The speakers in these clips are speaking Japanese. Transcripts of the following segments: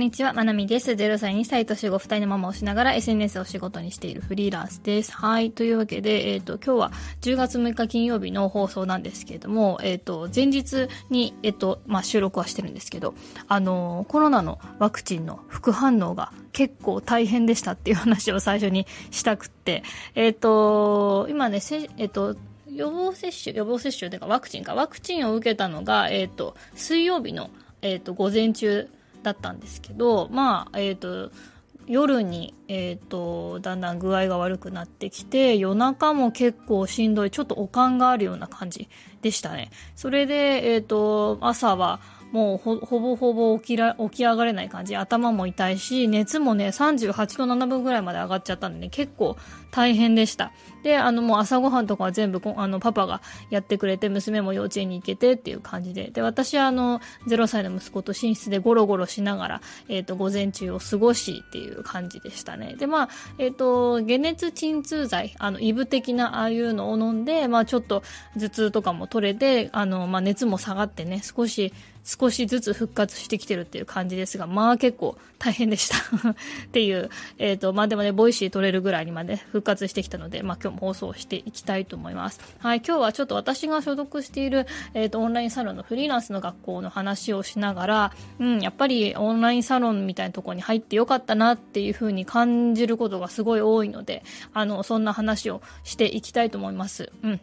んにちは、まなみです。0歳、2歳、年子2人のママをしながら SNS を仕事にしているフリーランスです。はい。というわけで、えっ、ー、と、今日は10月6日金曜日の放送なんですけれども、えっ、ー、と、前日に、えっ、ー、と、まあ、収録はしてるんですけど、あのコロナのワクチンの副反応が結構大変でしたっていう話を最初にしたくって、えっ、と、今ね、えっ、と、予防接種、予防接種というかワクチンか、ワクチンを受けたのが、えっ、と、水曜日の、えっ、と、午前中、だったんですけど、まあ、えっ、ー、と、夜に、えっ、ー、と、だんだん具合が悪くなってきて、夜中も結構しんどい、ちょっと悪寒があるような感じでしたね。それで、えっ、ー、と、朝は、もうほぼほぼ起きら起き上がれない感じ。頭も痛いし熱もね38度7分ぐらいまで上がっちゃったんでね結構大変でした。であのもう朝ごはんとかは全部あのパパがやってくれて娘も幼稚園に行けてっていう感じで。で私はあの0歳の息子と寝室でゴロゴロしながら、えーと、午前中を過ごしっていう感じでしたね。でまあえっ、ー、と解熱鎮痛剤あのイブ的なああいうのを飲んで、まあ、ちょっと頭痛とかも取れてあの、まあ、熱も下がってね少し少しずつ復活してきてるっていう感じですが、まあ結構大変でした っていう、えっ、ー、と、まあでもね、 Voicy 取れるぐらいにまで復活してきたので、まあ今日も放送していきたいと思います。はい、今日はちょっと私が所属している、えっ、ー、と、オンラインサロンのフリーランスの学校の話をしながら、うん、やっぱりオンラインサロンみたいなところに入ってよかったなっていうふうに感じることがすごい多いので、あの、そんな話をしていきたいと思います。うん。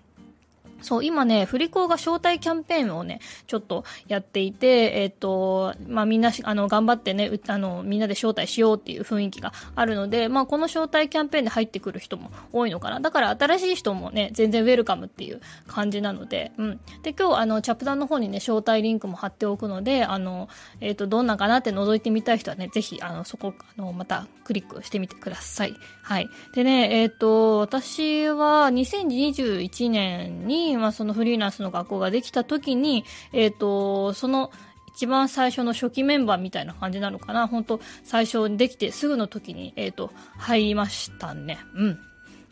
そう、今ね、振り子が招待キャンペーンをね、ちょっとやっていて、えっ、ー、と、まあ、みんな、あの、頑張ってね、あの、みんなで招待しようっていう雰囲気があるので、まあ、この招待キャンペーンで入ってくる人も多いのかな。だから、新しい人もね、全然ウェルカムっていう感じなので、うん。で、今日、あの、チャプターの方にね、招待リンクも貼っておくので、あの、えっ、ー、と、どんなんかなって覗いてみたい人はね、ぜひ、あの、そこ、あの、またクリックしてみてください。はい。でね、えっ、ー、と、私は2021年に、まあ、そのフリーランスの学校ができた時に、えっ、ー、と、その、一番最初の初期メンバーみたいな感じなのかな。本当最初にできてすぐの時に、えっ、ー、と、入りましたね。うん。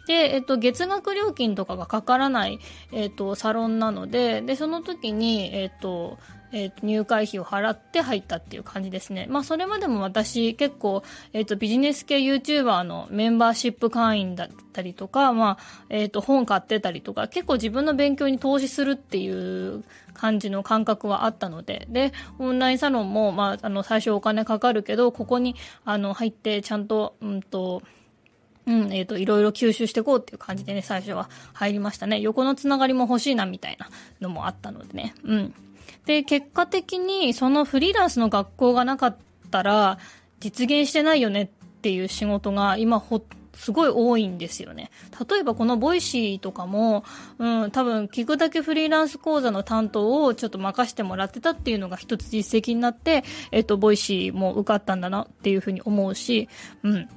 で、えっと、月額料金とかがかからない、えっと、サロンなので、で、その時に、えっと、えー、と入会費を払って入ったっていう感じですね。まあ、それまでも私結構、えっ、ー、と、ビジネス系 YouTuber のメンバーシップ会員だったりとか、まあ、えっ、ー、と、本買ってたりとか、結構自分の勉強に投資するっていう感じの感覚はあったので、で、オンラインサロンも、まあ、あの、最初お金かかるけど、ここに、あの、入って、ちゃんと、うんと、うん、えっ、ー、と、いろいろ吸収していこうっていう感じでね、最初は入りましたね。横のつながりも欲しいな、みたいなのもあったのでね。うん。で、結果的にそのフリーランスの学校がなかったら実現してないよねっていう仕事が今ほすごい多いんですよね。例えばこの Voicy とかも、うん、多分聞くだけフリーランス講座の担当をちょっと任せてもらってたっていうのが一つ実績になって、えっと、 Voicy も受かったんだなっていうふうに思うし、うん。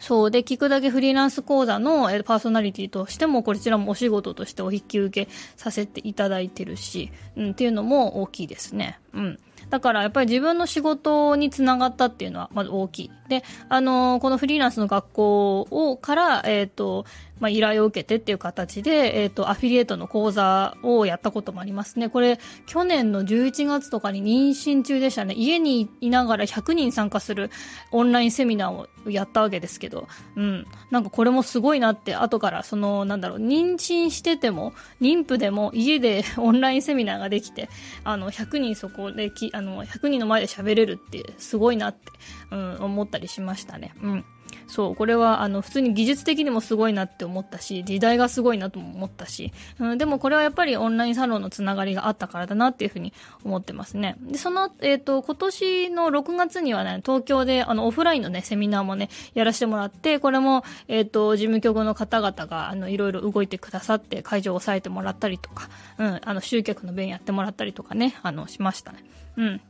そう。で、聞くだけフリーランス講座のパーソナリティとしても、こちらもお仕事としてお引き受けさせていただいてるし、うん、っていうのも大きいですね。うん。だからやっぱり自分の仕事につながったっていうのはまず大きい。で、あのー、このフリーランスの学校をから、えっ、ー、と、まあ、依頼を受けてっていう形で、えっ、ー、と、アフィリエイトの講座をやったこともありますね。これ、去年の11月とかに妊娠中でしたね。家にいながら100人参加するオンラインセミナーをやったわけですけど、うん。なんかこれもすごいなって、後から、その、なんだろう、妊娠してても、妊婦でも家で オンラインセミナーができて、あの、100人そこで、あの、100人の前で喋れるって、すごいなって、うん、思ったりしましたね。うん。そう、これは、あの、普通に技術的にもすごいなって思ったし、時代がすごいなとも思ったし、うん、でもこれはやっぱりオンラインサロンのつながりがあったからだなっていうふうに思ってますね。で、その、えっ、ー、と、今年の6月にはね、東京で、あの、オフラインのね、セミナーもね、やらせてもらって、これも、えっ、ー、と、事務局の方々が、あの、いろいろ動いてくださって、会場を抑えてもらったりとか、うん、あの、集客の弁やってもらったりとかね、あの、しましたね。うん。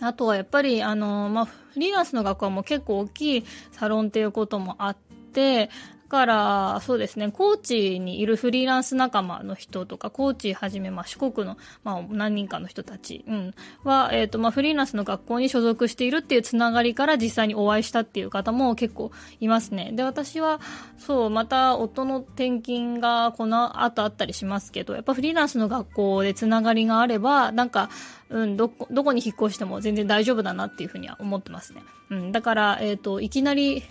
あとはやっぱり、あの、まあ、フリーランスの学校も結構大きいサロンっていうこともあって、から、そうですね、高知にいるフリーランス仲間の人とか、高知はじめ、まあ、四国の、まあ、何人かの人たち、うん、は、えっ、ー、と、まあ、フリーランスの学校に所属しているっていうつながりから実際にお会いしたっていう方も結構いますね。で、私は、そう、また、夫の転勤がこの後あったりしますけど、やっぱフリーランスの学校でつながりがあれば、なんか、うん、どこ、どこに引っ越しても全然大丈夫だなっていうふうには思ってますね。うん、だから、えっ、ー、と、いきなり、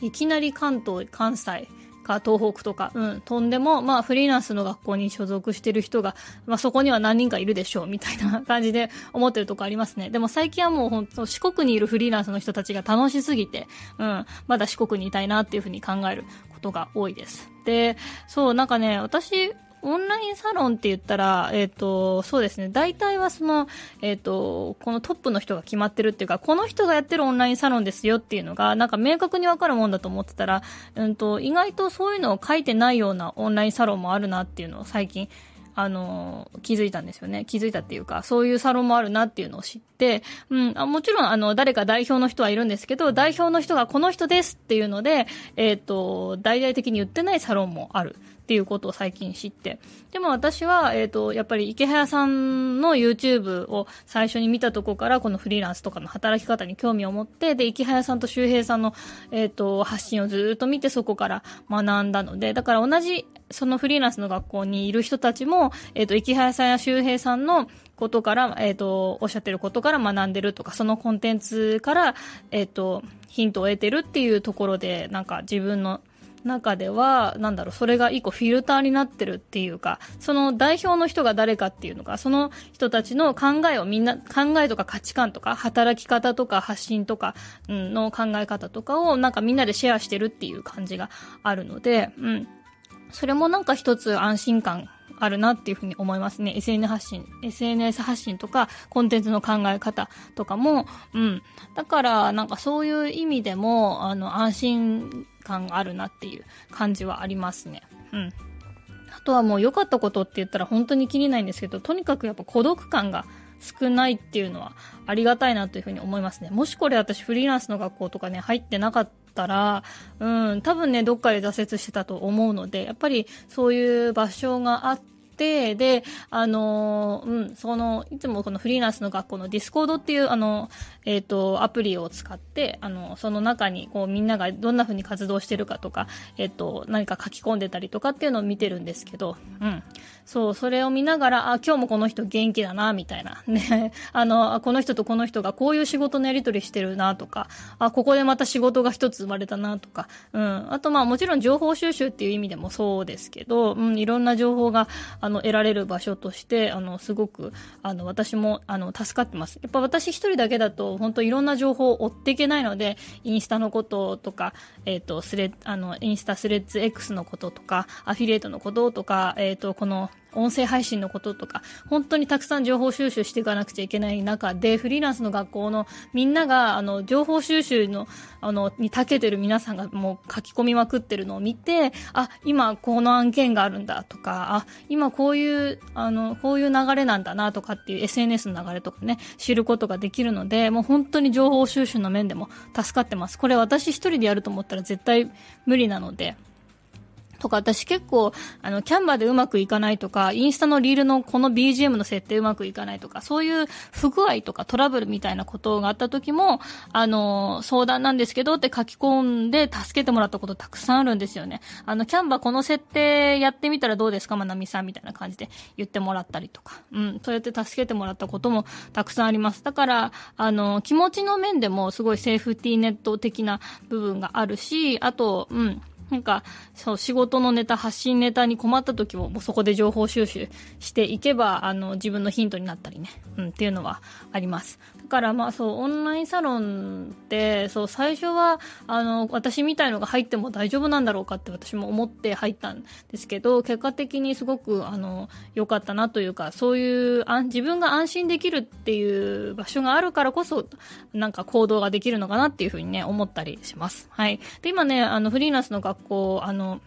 いきなり関東、関西か東北とか、うん、飛んでも、まあフリーランスの学校に所属してる人が、まあそこには何人かいるでしょう、みたいな感じで思ってるとこありますね。でも最近はもう本当四国にいるフリーランスの人たちが楽しすぎて、うん、まだ四国にいたいなっていうふうに考えることが多いです。で、そう、なんかね、私、オンラインサロンって言ったら、えっ、ー、と、そうですね、大体はその、えっ、ー、と、このトップの人が決まってるっていうか、この人がやってるオンラインサロンですよっていうのが、なんか明確にわかるもんだと思ってたら、うんと、意外とそういうのを書いてないようなオンラインサロンもあるなっていうのを最近、あの、気づいたんですよね。気づいたっていうか、そういうサロンもあるなっていうのを知って、うん、あもちろん、あの、誰か代表の人はいるんですけど、代表の人がこの人ですっていうので、えっ、ー、と、大々的に言ってないサロンもある。っていうことを最近知って。でも私は、えっ、ー、と、やっぱり池早さんの YouTube を最初に見たとこから、このフリーランスとかの働き方に興味を持って、で、池早さんと周平さんの、えっ、ー、と、発信をずっと見てそこから学んだので、だから同じ、そのフリーランスの学校にいる人たちも、えっ、ー、と、池早さんや周平さんのことから、えっ、と、おっしゃってることから学んでるとか、そのコンテンツから、えっ、と、ヒントを得てるっていうところで、なんか自分の中では、なんだろう、それが一個フィルターになってるっていうか、その代表の人が誰かっていうのが、その人たちの考えをみんな、考えとか価値観とか、働き方とか発信とか、うん、の考え方とかをなんかみんなでシェアしてるっていう感じがあるので、うん。それもなんか一つ安心感あるなっていうふうに思いますね。SNS 発信、SNS 発信とか、コンテンツの考え方とかも、うん。だから、なんかそういう意味でも、あの、安心感があるなっていう感じはありますね。うん。あとはもう良かったことって言ったら本当にキリがないんですけど、とにかくやっぱ孤独感が少ないっていうのはありがたいなというふうに思いますね。もしこれ私フリーランスの学校とかね、入ってなかったら、うん、多分ね、どっかで挫折してたと思うので、やっぱりそういう場所があって、、で、あの、うん、その、いつもこのフリーランスの学校の Discord っていう、あの、えっ、ー、と、アプリを使って、あの、その中に、こう、みんながどんな風に活動してるかとか、えっ、ー、と、何か書き込んでたりとかっていうのを見てるんですけど、うん。そう、それを見ながら、あ、今日もこの人元気だな、みたいな。ね。あの、この人とこの人がこういう仕事のやり取りしてるな、とか、あ、ここでまた仕事が一つ生まれたな、とか、うん。あと、まあ、もちろん情報収集っていう意味でもそうですけど、うん、いろんな情報が、あの、得られる場所として、あの、すごく、あの、私も、あの、助かってます。やっぱ私一人だけだと、本当いろんな情報を追っていけないので、インスタのこととか、えっ、ー、と、スレあの、インスタスレッズ X のこととか、アフィリエイトのこととか、えっ、ー、と、この、音声配信のこととか、本当にたくさん情報収集していかなくちゃいけない中で、フリーランスの学校のみんなが、あの、情報収集の、あの、に長けてる皆さんがもう書き込みまくってるのを見て、あ、今この案件があるんだとか、あ、今こういう、あの、こういう流れなんだなとかっていう SNS の流れとかね、知ることができるので、もう本当に情報収集の面でも助かってます。これ私一人でやると思ったら絶対無理なので、とか、私結構、あの、キャンバーでうまくいかないとか、インスタのリールのこの BGM の設定うまくいかないとか、そういう不具合とかトラブルみたいなことがあった時も、あの、相談なんですけどって書き込んで助けてもらったことたくさんあるんですよね。あの、キャンバーこの設定やってみたらどうですかまなみさんみたいな感じで言ってもらったりとか、うん、そうやって助けてもらったこともたくさんあります。だから、あの、気持ちの面でもすごいセーフティーネット的な部分があるし、あと、うん、なんか、そう、仕事のネタ、発信ネタに困った時も、もうそこで情報収集していけば、あの、自分のヒントになったりね、うん、っていうのはあります。からまあそう、オンラインサロンって、そう、最初は、あの、私みたいのが入っても大丈夫なんだろうかって私も思って入ったんですけど、結果的にすごく、あの、良かったなというか、そういう、あ自分が安心できるっていう場所があるからこそ、なんか行動ができるのかなっていうふうにね、思ったりします。はい。で、今ね、あの、フリーランスの学校、あの、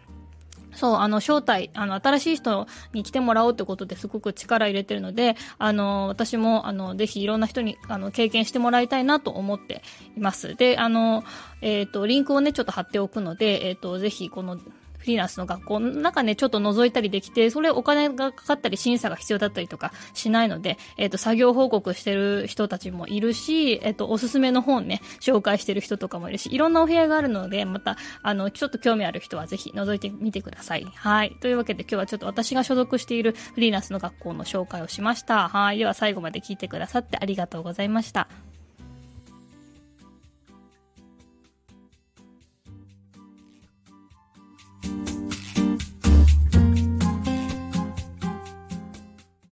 そう、あの、招待、あの、新しい人に来てもらおうってことですごく力入れてるので、あの、私も、あの、ぜひいろんな人に、あの、経験してもらいたいなと思っています。で、あの、えっ、ー、と、リンクをね、ちょっと貼っておくので、えっ、ー、と、ぜひ、この、フリーランスの学校の中ね、ちょっと覗いたりできて、それお金がかかったり審査が必要だったりとかしないので、えっ、ー、と、作業報告してる人たちもいるし、えっ、ー、と、おすすめの本ね、紹介してる人とかもいるし、いろんなお部屋があるので、また、あの、ちょっと興味ある人はぜひ覗いてみてください。はい。というわけで今日はちょっと私が所属しているフリーランスの学校の紹介をしました。はい。では最後まで聞いてくださってありがとうございました。